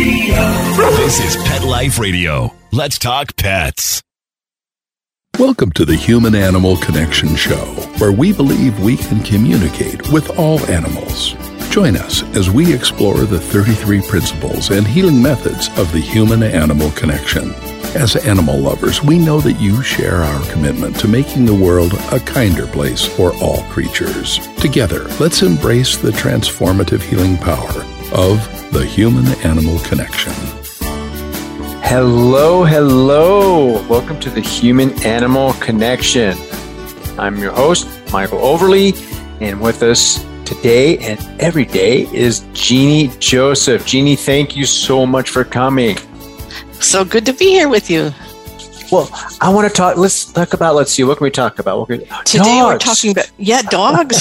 Radio. This is Pet Life Radio. Let's talk pets. Welcome to the Human Animal Connection Show, where we believe we can communicate with all animals. Join us as we explore the 33 principles and healing methods of the human animal connection. As animal lovers, we know that you share our commitment to making the world a kinder place for all creatures. Together, let's embrace the transformative healing power of the human animal connection. Hello, hello. Welcome to the Human Animal Connection. I'm your host, Michael Overly, and with us today and every day is Jeannie Joseph. Jeannie, thank you so much for coming. So good to be here with you. Well, I want to talk. Let's talk about. Let's see. What can we talk about? Today dogs. we're talking about yeah, dogs.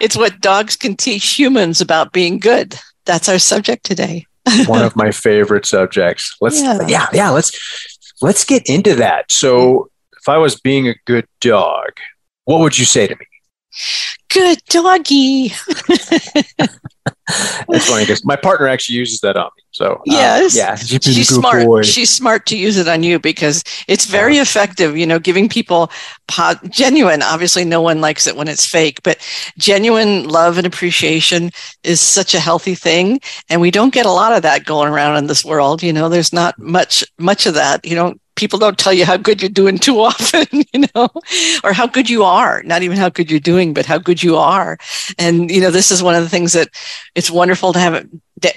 it's what dogs can teach humans about being good. That's our subject today. One of my favorite subjects. Let's yeah. yeah, yeah. Let's let's get into that. So, if I was being a good dog, what would you say to me? Good doggy. That's funny because my partner actually uses that on me. So um, yes, yeah, she's smart. Boy. She's smart to use it on you because it's very yeah. effective. You know, giving people po- genuine. Obviously, no one likes it when it's fake, but genuine love and appreciation is such a healthy thing, and we don't get a lot of that going around in this world. You know, there's not much much of that. You don't people don't tell you how good you're doing too often, you know, or how good you are, not even how good you're doing, but how good you are. And, you know, this is one of the things that it's wonderful to have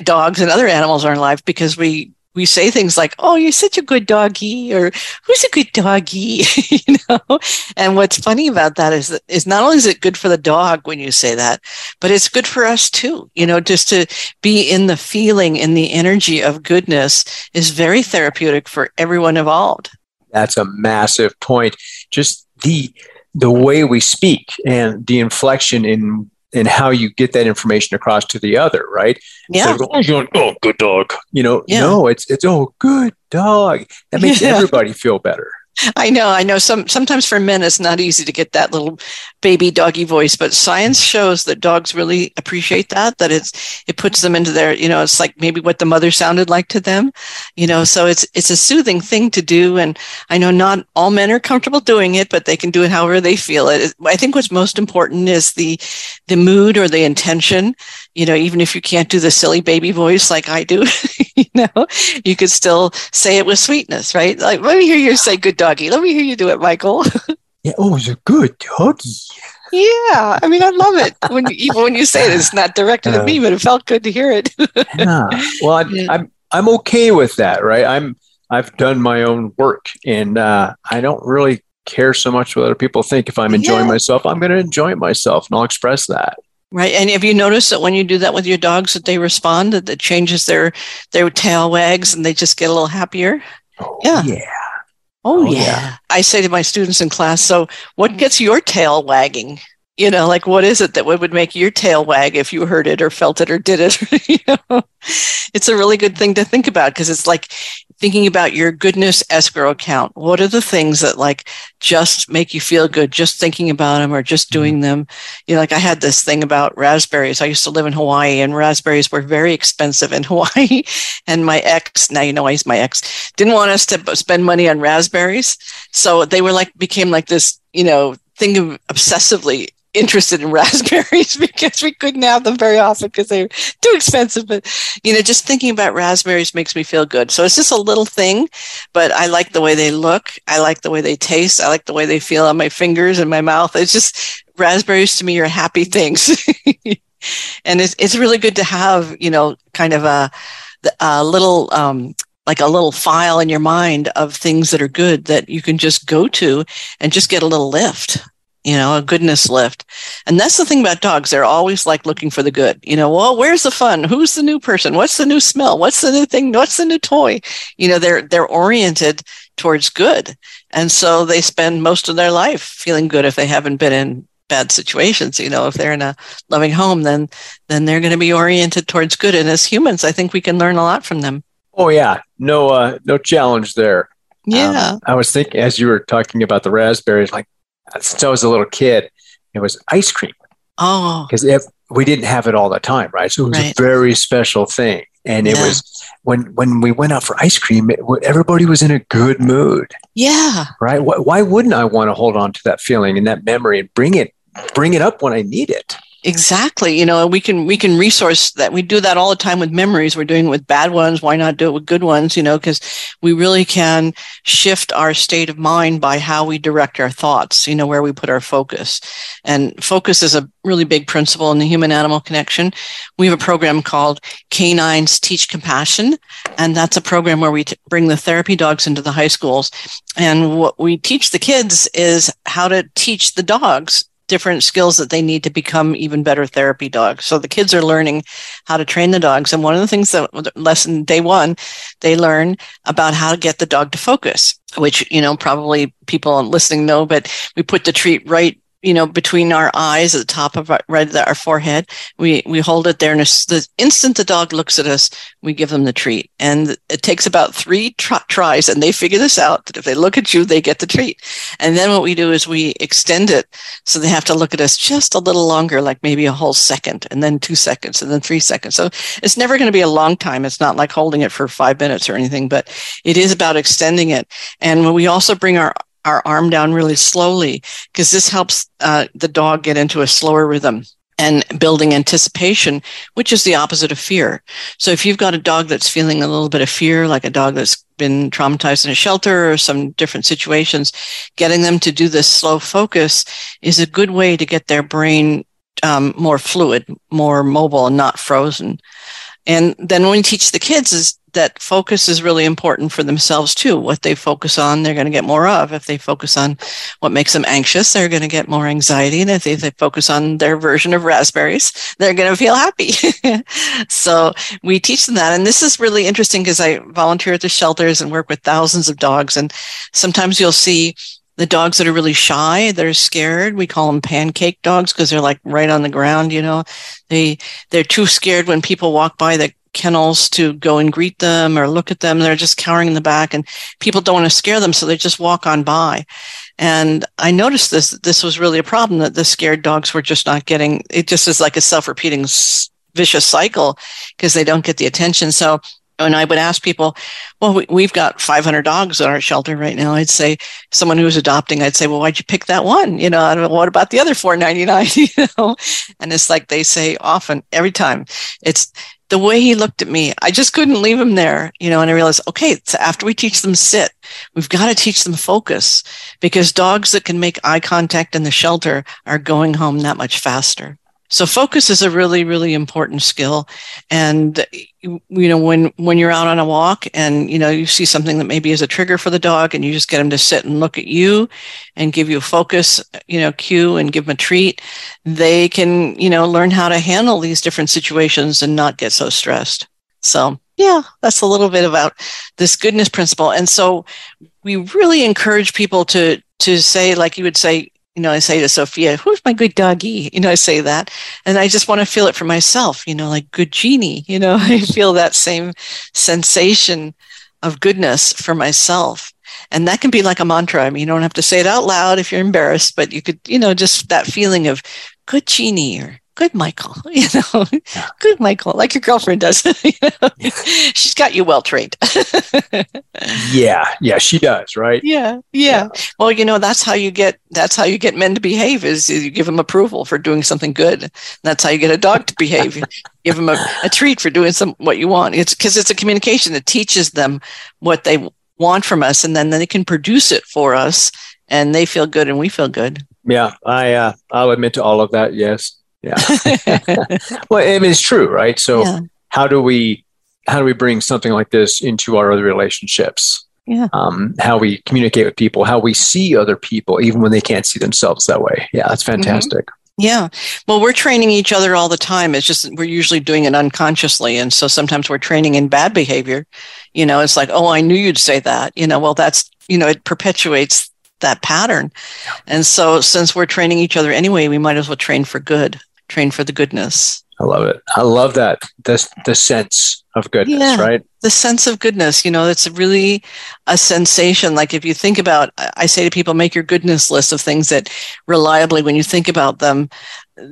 dogs and other animals in our life because we we say things like, "Oh, you're such a good doggy," or "Who's a good doggy?" you know. And what's funny about that is that is not only is it good for the dog when you say that, but it's good for us too. You know, just to be in the feeling, in the energy of goodness, is very therapeutic for everyone involved. That's a massive point. Just the the way we speak and the inflection in and how you get that information across to the other, right? Yeah. So, oh, oh, good dog. You know, yeah. no, it's it's oh, good dog. That makes yeah. everybody feel better. I know, I know. Some sometimes for men it's not easy to get that little baby doggy voice, but science shows that dogs really appreciate that. That it's it puts them into their, you know, it's like maybe what the mother sounded like to them, you know. So it's it's a soothing thing to do, and I know not all men are comfortable doing it, but they can do it however they feel it. I think what's most important is the the mood or the intention. You know, even if you can't do the silly baby voice like I do, you know, you could still say it with sweetness, right? Like let me hear you say good doggy. Let me hear you do it, Michael. yeah, oh, it's a good doggy. Yeah, I mean, I love it when you, even when you say it, it's not directed uh, at me, but it felt good to hear it. yeah. Well, I'm, yeah. I'm I'm okay with that, right? I'm I've done my own work, and uh, I don't really care so much what other people think. If I'm enjoying yeah. myself, I'm going to enjoy myself, and I'll express that. Right. And have you noticed that when you do that with your dogs that they respond, that it changes their their tail wags and they just get a little happier? Oh, yeah. Yeah. Oh, oh yeah. yeah. I say to my students in class, so what gets your tail wagging? You know, like what is it that would make your tail wag if you heard it or felt it or did it? you know? It's a really good thing to think about because it's like thinking about your goodness escrow account. What are the things that like just make you feel good, just thinking about them or just mm-hmm. doing them? You know, like I had this thing about raspberries. I used to live in Hawaii and raspberries were very expensive in Hawaii. And my ex, now you know why he's my ex, didn't want us to spend money on raspberries. So they were like, became like this, you know, thing of obsessively interested in raspberries because we couldn't have them very often because they're too expensive. But, you know, just thinking about raspberries makes me feel good. So it's just a little thing, but I like the way they look. I like the way they taste. I like the way they feel on my fingers and my mouth. It's just raspberries to me are happy things. and it's, it's really good to have, you know, kind of a, a little, um, like a little file in your mind of things that are good that you can just go to and just get a little lift you know, a goodness lift. And that's the thing about dogs. They're always like looking for the good. You know, well, where's the fun? Who's the new person? What's the new smell? What's the new thing? What's the new toy? You know, they're they're oriented towards good. And so they spend most of their life feeling good if they haven't been in bad situations. You know, if they're in a loving home, then then they're going to be oriented towards good. And as humans, I think we can learn a lot from them. Oh yeah. No uh no challenge there. Yeah. Um, I was thinking as you were talking about the raspberries, like since I was a little kid, it was ice cream. Oh, because if we didn't have it all the time, right? So it was right. a very special thing. And it yeah. was when when we went out for ice cream, it, everybody was in a good mood. Yeah. Right. Why, why wouldn't I want to hold on to that feeling and that memory and bring it bring it up when I need it? Exactly. You know, we can we can resource that. We do that all the time with memories. We're doing it with bad ones. Why not do it with good ones? You know, because we really can shift our state of mind by how we direct our thoughts. You know, where we put our focus, and focus is a really big principle in the human animal connection. We have a program called Canines Teach Compassion, and that's a program where we t- bring the therapy dogs into the high schools, and what we teach the kids is how to teach the dogs different skills that they need to become even better therapy dogs. So the kids are learning how to train the dogs. And one of the things that lesson day one, they learn about how to get the dog to focus, which, you know, probably people listening know, but we put the treat right you know, between our eyes at the top of our, right our forehead. We, we hold it there. And the instant the dog looks at us, we give them the treat. And it takes about three tr- tries and they figure this out that if they look at you, they get the treat. And then what we do is we extend it. So they have to look at us just a little longer, like maybe a whole second and then two seconds and then three seconds. So it's never going to be a long time. It's not like holding it for five minutes or anything, but it is about extending it. And when we also bring our our arm down really slowly because this helps uh, the dog get into a slower rhythm and building anticipation, which is the opposite of fear. So if you've got a dog that's feeling a little bit of fear, like a dog that's been traumatized in a shelter or some different situations, getting them to do this slow focus is a good way to get their brain um, more fluid, more mobile, and not frozen. And then when we teach the kids is that focus is really important for themselves too. What they focus on, they're going to get more of. If they focus on what makes them anxious, they're going to get more anxiety. And if they, they focus on their version of raspberries, they're going to feel happy. so we teach them that. And this is really interesting because I volunteer at the shelters and work with thousands of dogs. And sometimes you'll see the dogs that are really shy that are scared we call them pancake dogs because they're like right on the ground you know? They they're too scared when people walk by the kennels to go and greet them or look at them. They're just cowering in the back and people don't want to scare them so they just walk on by. And i noticed this this was really a problem that the scared dogs were just not getting it just is like a self-repeating vicious cycle because they don't get the attention. So and I would ask people, well, we, have got 500 dogs at our shelter right now. I'd say someone who's adopting, I'd say, well, why'd you pick that one? You know, what about the other 499? you know, and it's like they say often, every time, it's the way he looked at me. I just couldn't leave him there, you know. And I realized, okay, so after we teach them sit, we've got to teach them focus because dogs that can make eye contact in the shelter are going home that much faster. So focus is a really, really important skill. And, you know, when, when you're out on a walk and, you know, you see something that maybe is a trigger for the dog and you just get them to sit and look at you and give you a focus, you know, cue and give them a treat, they can, you know, learn how to handle these different situations and not get so stressed. So yeah, that's a little bit about this goodness principle. And so we really encourage people to, to say, like you would say, you know, I say to Sophia, who's my good doggy? You know, I say that. And I just want to feel it for myself, you know, like good Jeannie. You know, I feel that same sensation of goodness for myself. And that can be like a mantra. I mean, you don't have to say it out loud if you're embarrassed, but you could, you know, just that feeling of good Jeannie or good Michael, you know, yeah. good Michael, like your girlfriend does. you know? She's got you well trained. yeah, yeah, she does, right? Yeah, yeah, yeah, Well, you know, that's how you get that's how you get men to behave is you give them approval for doing something good. That's how you get a dog to behave. give them a, a treat for doing some what you want. It's because it's a communication that teaches them what they want from us, and then they can produce it for us, and they feel good, and we feel good. Yeah, I uh, I'll admit to all of that. Yes, yeah. well, I mean, it's true, right? So yeah. how do we how do we bring something like this into our other relationships? Yeah. Um, how we communicate with people, how we see other people, even when they can't see themselves that way. Yeah, that's mm-hmm. fantastic. Mm-hmm. Yeah. Well, we're training each other all the time. It's just we're usually doing it unconsciously. And so sometimes we're training in bad behavior. You know, it's like, oh, I knew you'd say that. You know, well, that's, you know, it perpetuates that pattern. And so since we're training each other anyway, we might as well train for good train for the goodness. I love it. I love that. The, the sense of goodness, yeah, right? The sense of goodness, you know, it's really a sensation. Like if you think about, I say to people, make your goodness list of things that reliably, when you think about them,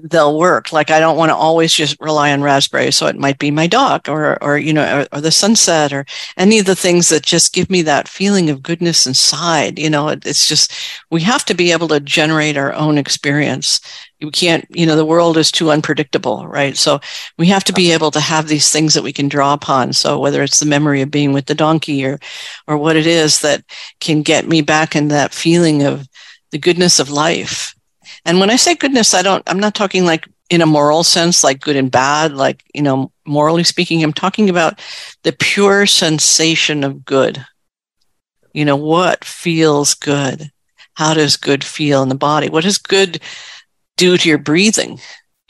they'll work. Like I don't want to always just rely on raspberry. So it might be my dog or, or, you know, or, or, the sunset or any of the things that just give me that feeling of goodness inside. You know, it, it's just, we have to be able to generate our own experience. We can't, you know, the world is too unpredictable, right? So we have to be able to have these things that we can draw upon. So whether it's the memory of being with the donkey or, or what it is that can get me back in that feeling of the goodness of life and when I say goodness, I don't, I'm not talking like in a moral sense, like good and bad, like, you know, morally speaking, I'm talking about the pure sensation of good. You know, what feels good? How does good feel in the body? What does good do to your breathing?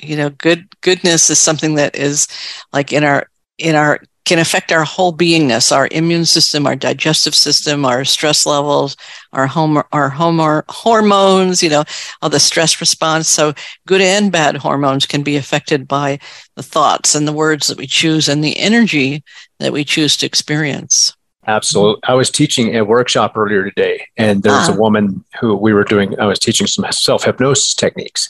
You know, good goodness is something that is like in our in our can affect our whole beingness, our immune system, our digestive system, our stress levels, our home, our home, hormones, you know, all the stress response. So good and bad hormones can be affected by the thoughts and the words that we choose and the energy that we choose to experience. Absolutely. I was teaching a workshop earlier today, and there was ah. a woman who we were doing, I was teaching some self hypnosis techniques.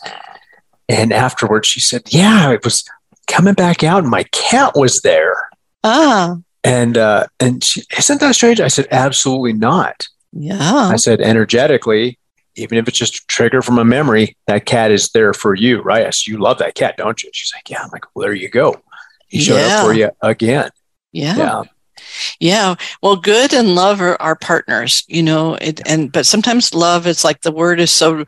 And afterwards, she said, Yeah, it was coming back out, and my cat was there. Ah. And uh, and she, isn't that strange? I said, absolutely not. Yeah. I said, energetically, even if it's just a trigger from a memory, that cat is there for you, right? I said, you love that cat, don't you? She's like, yeah. I'm like, well, there you go. He showed yeah. up for you again. Yeah. Yeah. Yeah. Well, good and love are, are partners, you know, it, and, but sometimes love is like the word is so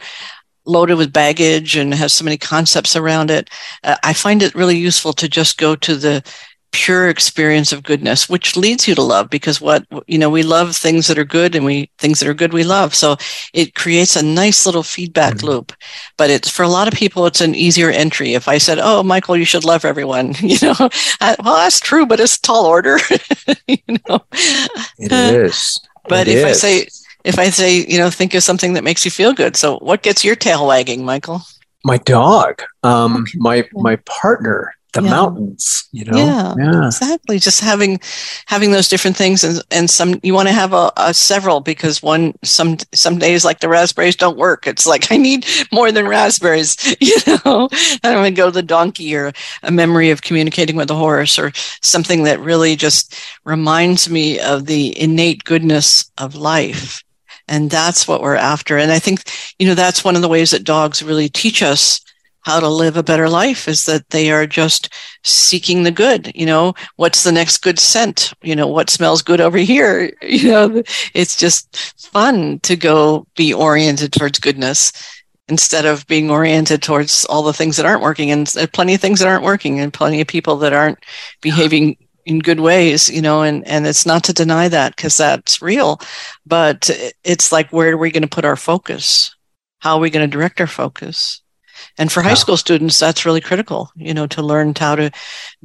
loaded with baggage and has so many concepts around it. Uh, I find it really useful to just go to the pure experience of goodness which leads you to love because what you know we love things that are good and we things that are good we love. So it creates a nice little feedback mm-hmm. loop. But it's for a lot of people it's an easier entry. If i said oh michael you should love everyone you know I, well that's true but it's tall order you know. It is. But it if is. i say if i say you know think of something that makes you feel good so what gets your tail wagging michael? My dog. Um my my partner the yeah. mountains you know? Yeah, yeah, exactly. Just having having those different things and and some you want to have a, a, several because one some some days like the raspberries don't work. It's like i need more than raspberries you know? I'm going to go to the donkey or a memory of communicating with a horse or something that really just reminds me of the innate goodness of life. And that's what we're after. And i think you know that's one of the ways that dogs really teach us how to live a better life is that they are just seeking the good you know? What's the next good scent? You know what smells good over here? You know it's just fun to go be oriented towards goodness instead of being oriented towards all the things that aren't working and plenty of things that aren't working and plenty of people that aren't behaving in good ways you know? And and it's not to deny that because that's real but it's like where are we going to put our focus? How are we going to direct our focus and for high school students, that's really critical, you know, to learn how to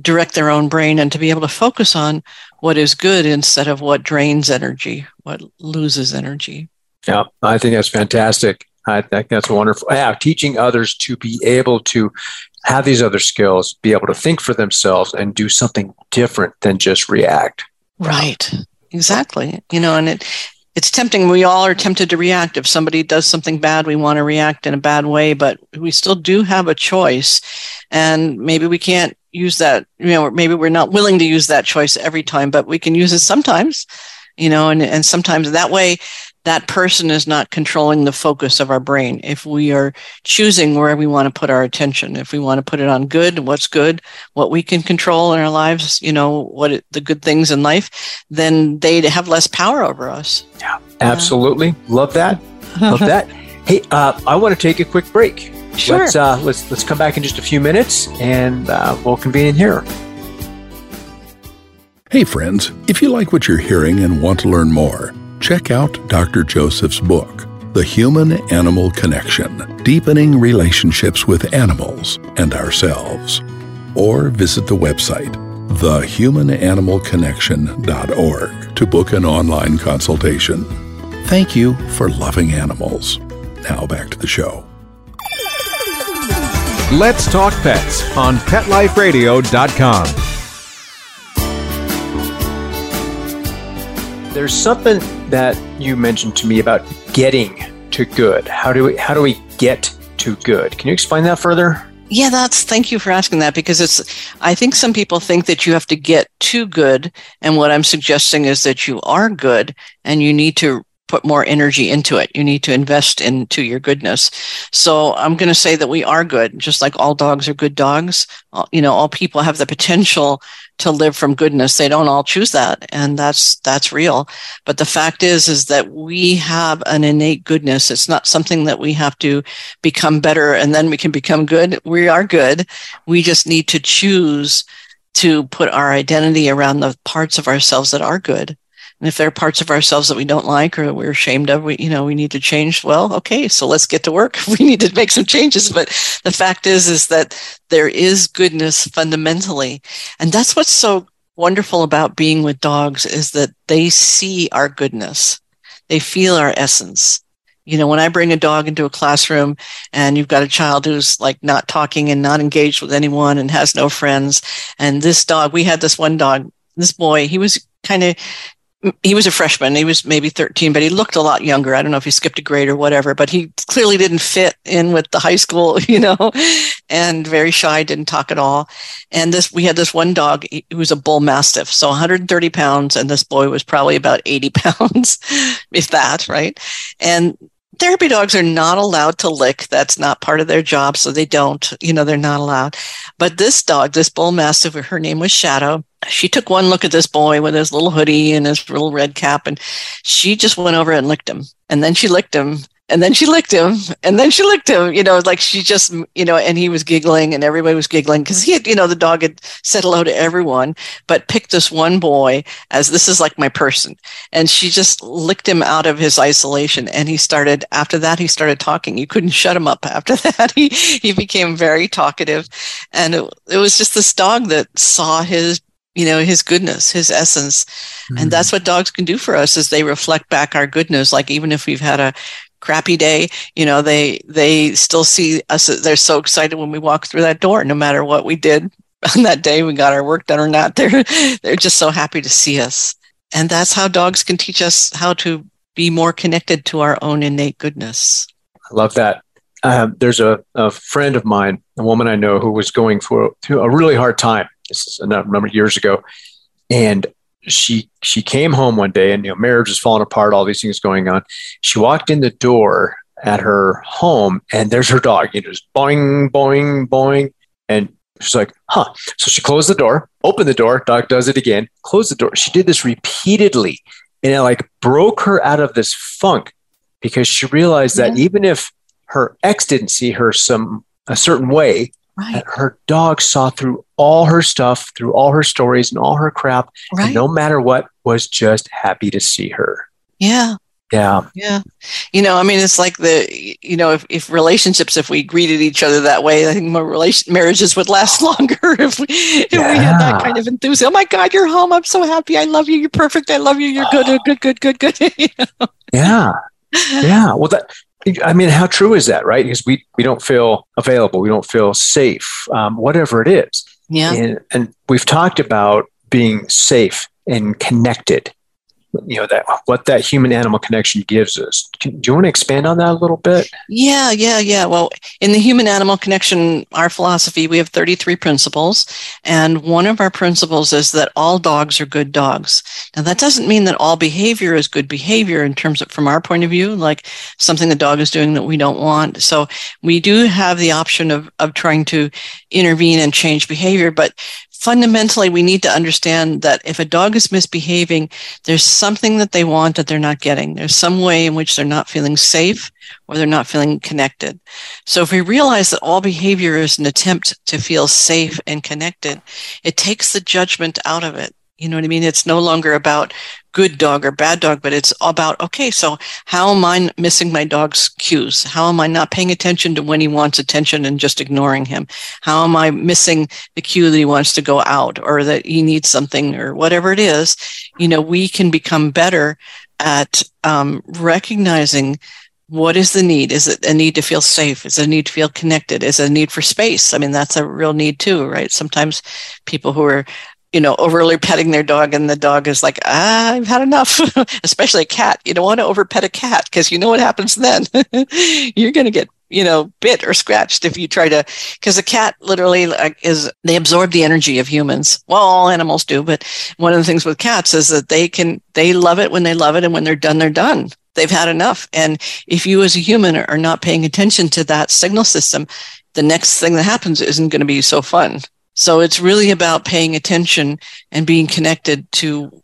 direct their own brain and to be able to focus on what is good instead of what drains energy, what loses energy. Yeah, I think that's fantastic. I think that's wonderful. Yeah, teaching others to be able to have these other skills, be able to think for themselves and do something different than just react. Right. Exactly. You know, and it it's tempting. We all are tempted to react. If somebody does something bad, we want to react in a bad way, but we still do have a choice. And maybe we can't use that, you know, maybe we're not willing to use that choice every time, but we can use it sometimes, you know, and, and sometimes that way that person is not controlling the focus of our brain. If we are choosing where we want to put our attention, if we want to put it on good, what's good, what we can control in our lives, you know, what it, the good things in life, then they have less power over us. Yeah, absolutely. Love that. Love that. Hey, uh, I want to take a quick break. Sure. Let's, uh, let's, let's come back in just a few minutes and uh, we'll convene in here. Hey, friends, if you like what you're hearing and want to learn more, check out Dr. Joseph's book, The Human Animal Connection Deepening Relationships with Animals and Ourselves. Or visit the website, thehumananimalconnection.org, to book an online consultation. Thank you for loving animals. Now back to the show. Let's Talk Pets on PetLifeRadio.com. There's something that you mentioned to me about getting to good. How do we how do we get to good? Can you explain that further? Yeah, that's thank you for asking that because it's I think some people think that you have to get too good and what I'm suggesting is that you are good and you need to put more energy into it. You need to invest into your goodness. So I'm going to say that we are good, just like all dogs are good dogs. Uh, you know, all people have the potential to live from goodness. They don't all choose that. And that's, that's real. But the fact is, is that we have an innate goodness. It's not something that we have to become better and then we can become good. We are good. We just need to choose to put our identity around the parts of ourselves that are good and if there are parts of ourselves that we don't like or we're ashamed of, we, you know, we need to change. Well, okay, so let's get to work. We need to make some changes. But the fact is, is that there is goodness fundamentally. And that's what's so wonderful about being with dogs is that they see our goodness. They feel our essence. You know, when I bring a dog into a classroom and you've got a child who's like not talking and not engaged with anyone and has no friends, and this dog, we had this one dog, this boy, he was kind of he was a freshman. He was maybe 13, but he looked a lot younger. I don't know if he skipped a grade or whatever, but he clearly didn't fit in with the high school, you know, and very shy, didn't talk at all. And this, we had this one dog, who was a bull mastiff. So 130 pounds. And this boy was probably about 80 pounds, if that, right? And therapy dogs are not allowed to lick. That's not part of their job. So they don't, you know, they're not allowed. But this dog, this bull mastiff, her name was Shadow she took one look at this boy with his little hoodie and his little red cap and she just went over and licked him. And then she licked him and then she licked him and then she licked him. You know like she just you know and he was giggling and everybody was giggling because he had you know the dog had said hello to everyone but picked this one boy as this is like my person. And she just licked him out of his isolation and he started after that he started talking. You couldn't shut him up after that. He he became very talkative and it, it was just this dog that saw his you know his goodness his essence. Mm-hmm. and that's what dogs can do for us is they reflect back our goodness. Like even if we've had a crappy day you know they they still see us they're so excited when we walk through that door no matter what we did on that day we got our work done or not they're they're just so happy to see us. And that's how dogs can teach us how to be more connected to our own innate goodness. I love that. Uh, there's a, a friend of mine a woman i know who was going for, through a really hard time this is a number of years ago, and she she came home one day and you know marriage is falling apart, all these things going on. She walked in the door at her home and there's her dog, you know, just boing, boing, boing. And she's like, huh. So she closed the door, opened the door, dog does it again, closed the door. She did this repeatedly and it like broke her out of this funk because she realized that yeah. even if her ex didn't see her some a certain way, Right. Her dog saw through all her stuff, through all her stories and all her crap. Right. And no matter what, was just happy to see her. Yeah. Yeah. Yeah. You know, I mean, it's like the, you know, if, if relationships, if we greeted each other that way, I think more relation, marriages would last longer if we, if yeah. we had that kind of enthusiasm. Oh my God, you're home. I'm so happy. I love you. You're perfect. I love you. You're good, good, good, good, good. you know? Yeah. Yeah. Well, that, I mean, how true is that, right? Because we, we don't feel available, we don't feel safe, um, whatever it is. Yeah. And, and we've talked about being safe and connected you know that what that human animal connection gives us. Do you want to expand on that a little bit? Yeah yeah yeah. Well in the human animal connection our philosophy we have 33 principles and one of our principles is that all dogs are good dogs. Now that doesn't mean that all behavior is good behavior in terms of from our point of view like something the dog is doing that we don't want. So we do have the option of of trying to intervene and change behavior but fundamentally we need to understand that if a dog is misbehaving there's something that they want that they're not getting there's some way in which they're not feeling safe or they're not feeling connected so if we realize that all behavior is an attempt to feel safe and connected it takes the judgment out of it you know what I mean? It's no longer about good dog or bad dog, but it's about, okay, so how am I missing my dog's cues? How am I not paying attention to when he wants attention and just ignoring him? How am I missing the cue that he wants to go out or that he needs something or whatever it is? You know, we can become better at um, recognizing what is the need? Is it a need to feel safe? Is it a need to feel connected? Is it a need for space? I mean, that's a real need too, right? Sometimes people who are you know, overly petting their dog and the dog is like, ah, I've had enough, especially a cat. You don't want to over pet a cat because you know what happens then. You're going to get you know, bit or scratched if you try to, because a cat literally is, they absorb the energy of humans. Well, all animals do, but one of the things with cats is that they can, they love it when they love it. And when they're done, they're done. They've had enough. And if you as a human are not paying attention to that signal system, the next thing that happens isn't going to be so fun. So it's really about paying attention and being connected to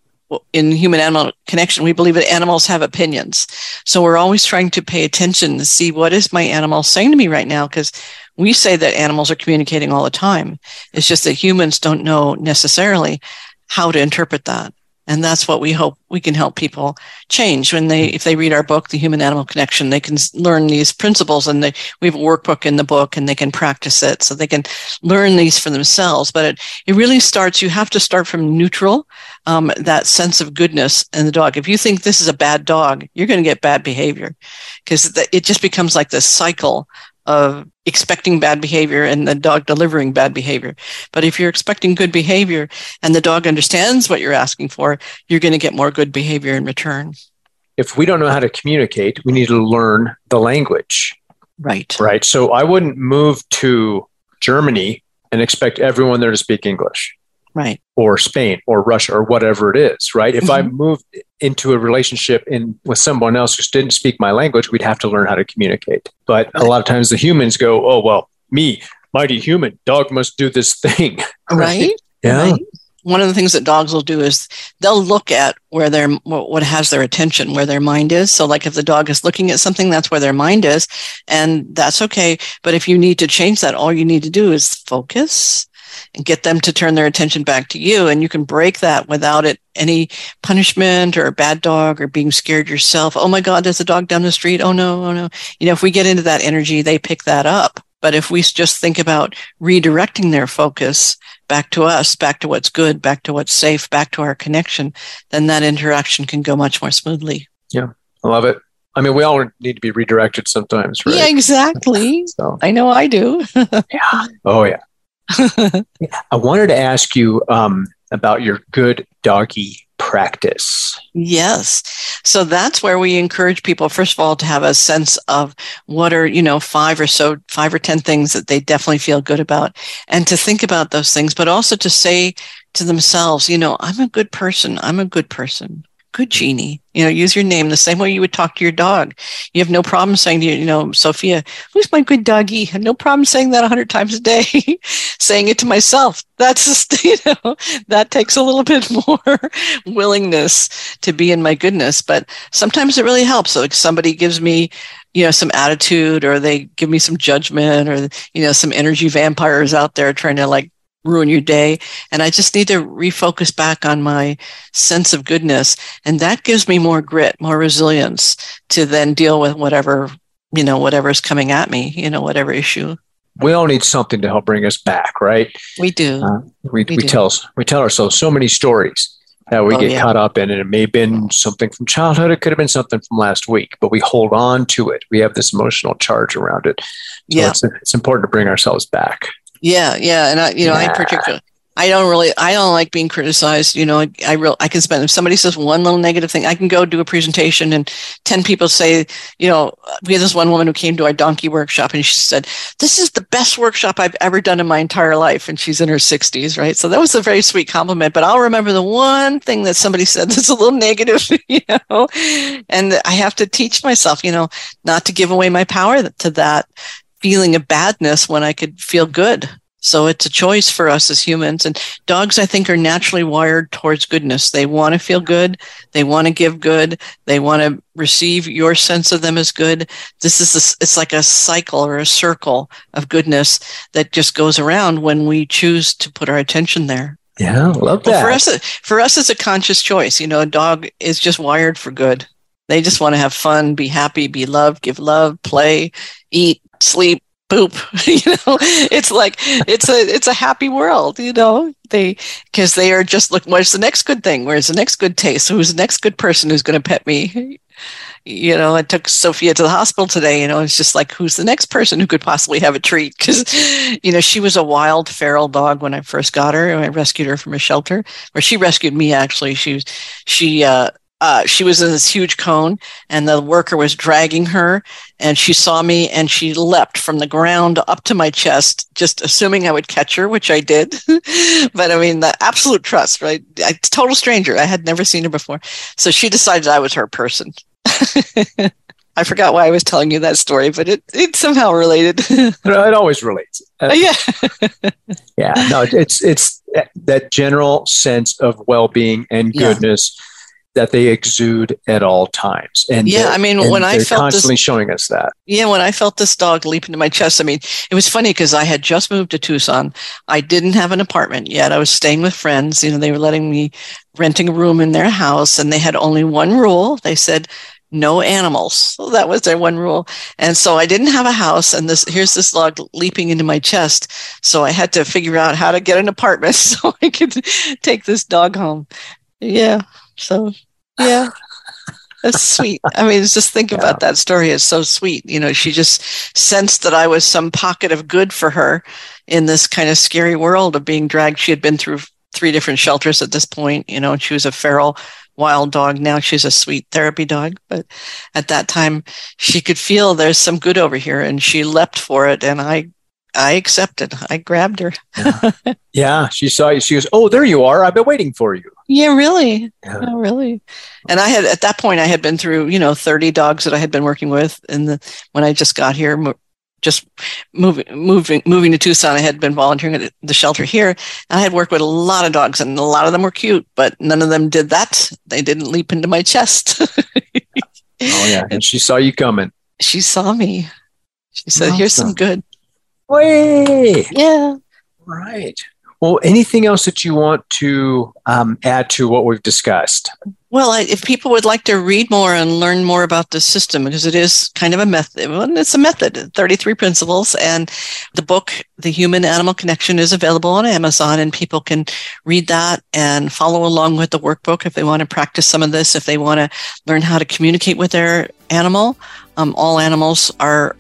in human animal connection, we believe that animals have opinions. So we're always trying to pay attention to see what is my animal saying to me right now? Because we say that animals are communicating all the time. It's just that humans don't know necessarily how to interpret that. And that's what we hope we can help people change when they, if they read our book, The Human Animal Connection, they can learn these principles and they, we have a workbook in the book and they can practice it so they can learn these for themselves. But it, it really starts, you have to start from neutral, um, that sense of goodness in the dog. If you think this is a bad dog, you're going to get bad behavior because it just becomes like this cycle of expecting bad behavior and the dog delivering bad behavior. But if you're expecting good behavior and the dog understands what you're asking for, you're going to get more good behavior in return. If we don't know how to communicate, we need to learn the language. Right. Right. So I wouldn't move to Germany and expect everyone there to speak English right. or spain or russia or whatever it is right? If mm-hmm. i moved into a relationship in with someone else who didn't speak my language we'd have to learn how to communicate. But a lot of times the humans go oh well me mighty human dog must do this thing. Right, right? yeah. Right. one of the things that dogs will do is they'll look at where their what has their attention where their mind is. So like if the dog is looking at something that's where their mind is and that's okay. But if you need to change that all you need to do is focus and get them to turn their attention back to you. And you can break that without it any punishment or a bad dog or being scared yourself. Oh my God, there's a dog down the street. Oh no, oh no. You know, if we get into that energy, they pick that up. But if we just think about redirecting their focus back to us, back to what's good, back to what's safe, back to our connection, then that interaction can go much more smoothly. Yeah, I love it. I mean, we all need to be redirected sometimes, right? Yeah, exactly. so. I know I do. yeah. Oh, yeah. I wanted to ask you um, about your good doggy practice. Yes. So that's where we encourage people, first of all, to have a sense of what are, you know, five or so, five or 10 things that they definitely feel good about and to think about those things, but also to say to themselves, you know, I'm a good person. I'm a good person good Jeannie. You know, use your name the same way you would talk to your dog. You have no problem saying to you, you know, Sophia, who's my good doggy? No problem saying that a hundred times a day. saying it to myself. That's just, you know, that takes a little bit more willingness to be in my goodness. But sometimes it really helps. So like somebody gives me, you know, some attitude or they give me some judgment or, you know, some energy vampires out there trying to like ruin your day. And I just need to refocus back on my sense of goodness. And that gives me more grit, more resilience to then deal with whatever, you know, whatever's coming at me, you know, whatever issue. We all need something to help bring us back, right? We do. Uh, we, we, we do. tell we tell ourselves so many stories that we oh, get yeah. caught up in, and it may have been something from childhood. It could have been something from last week, but we hold on to it. We have this emotional charge around it. So yeah. it's, it's important to bring ourselves back. Yeah, yeah, and I, you know, yeah. I particularly, I don't really, I don't like being criticized. You know, I, I real, I can spend if somebody says one little negative thing, I can go do a presentation and ten people say, you know, we had this one woman who came to our donkey workshop and she said, "This is the best workshop I've ever done in my entire life," and she's in her sixties, right? So that was a very sweet compliment. But I'll remember the one thing that somebody said that's a little negative, you know, and I have to teach myself, you know, not to give away my power to that feeling of badness when I could feel good. So it's a choice for us as humans. And dogs, I think, are naturally wired towards goodness. They want to feel good. They want to give good. They want to receive your sense of them as good. This is, a, it's like a cycle or a circle of goodness that just goes around when we choose to put our attention there. Yeah, love that. Well, for us, for us, it's a conscious choice. You know, a dog is just wired for good. They just want to have fun, be happy, be loved, give love, play, eat, sleep, poop. you know, it's like it's a it's a happy world. You know, they because they are just look. Where's the next good thing? Where's the next good taste? Who's the next good person who's going to pet me? You know, I took Sophia to the hospital today. You know, it's just like, who's the next person who could possibly have a treat? Because, you know, she was a wild feral dog when I first got her. I rescued her from a shelter, where she rescued me. Actually, she was she uh, uh, she was in this huge cone and the worker was dragging her and she saw me and she leapt from the ground up to my chest just assuming i would catch her which i did but i mean the absolute trust right a total stranger i had never seen her before so she decided i was her person I forgot why I was telling you that story, but it, it somehow related. it always relates. Uh, yeah. yeah. No, it's, it's that general sense of well-being and goodness yeah that they exude at all times. And yeah, I mean, when I felt constantly this, showing us that. Yeah, when I felt this dog leap into my chest, I mean, it was funny because I had just moved to Tucson. I didn't have an apartment yet. I was staying with friends. You know, they were letting me renting a room in their house, and they had only one rule. They said no animals. So that was their one rule. And so I didn't have a house and this here's this dog leaping into my chest. So I had to figure out how to get an apartment so I could take this dog home. Yeah. So, yeah. That's sweet. I mean, just think yeah. about that story. It's so sweet. You know, she just sensed that I was some pocket of good for her in this kind of scary world of being dragged. She had been through three different shelters at this point, you know, and she was a feral wild dog. Now she's a sweet therapy dog. But at that time, she could feel there's some good over here and she leapt for it. And I I accepted. I grabbed her. yeah. yeah. she saw you. She goes, "Oh, there you are. I've been waiting for you." Yeah, really. Yeah. yeah. really. And I had at that point I had been through, you know, 30 dogs that I had been working with and the when I just got here just moving moving moving to Tucson I had been volunteering at the shelter here. And I had worked with a lot of dogs and a lot of them were cute, but none of them did that. They didn't leap into my chest. oh yeah, and she saw you coming. She saw me. She said, awesome. "Here's some good." Way. Yeah. Right. Well, anything else that you want to um, add to what we've discussed? Well, if people would like to read more and learn more about the system, because it is kind of a method, well, it's a method, 33 principles. And the book, The Human Animal Connection, is available on Amazon, and people can read that and follow along with the workbook if they want to practice some of this, if they want to learn how to communicate with their animal. Um, all animals are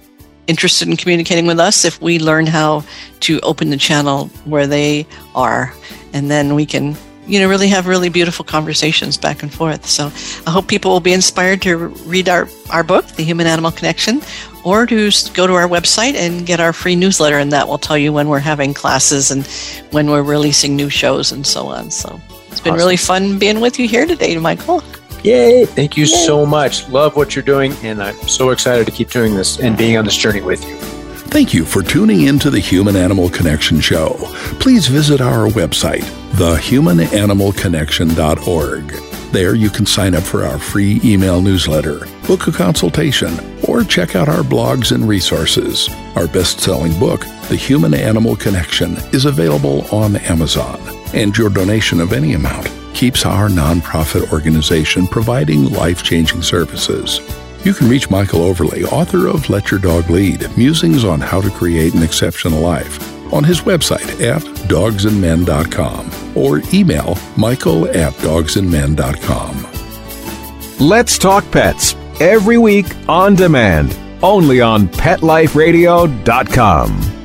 interested in communicating with us if we learn how to open the channel where they are. And then we can you know really have really beautiful conversations back and forth. So i hope people will be inspired to read our, our book the human animal connection or to go to our website and get our free newsletter and that will tell you when we're having classes and when we're releasing new shows and so on. So it's been awesome. really fun being with you here today michael Yay! Thank you Yay. so much. Love what you're doing, and I'm so excited to keep doing this and being on this journey with you. Thank you for tuning in to the Human Animal Connection Show. Please visit our website, thehumananimalconnection.org. There you can sign up for our free email newsletter, book a consultation, or check out our blogs and resources. Our best selling book, The Human Animal Connection, is available on Amazon, and your donation of any amount keeps our nonprofit organization providing life changing services. You can reach Michael Overly, author of Let Your Dog Lead Musings on How to Create an Exceptional Life, on his website at dogsandmen.com or email michael at dogsandmen.com. Let's Talk Pets every week on demand, only on PetLifeRadio.com.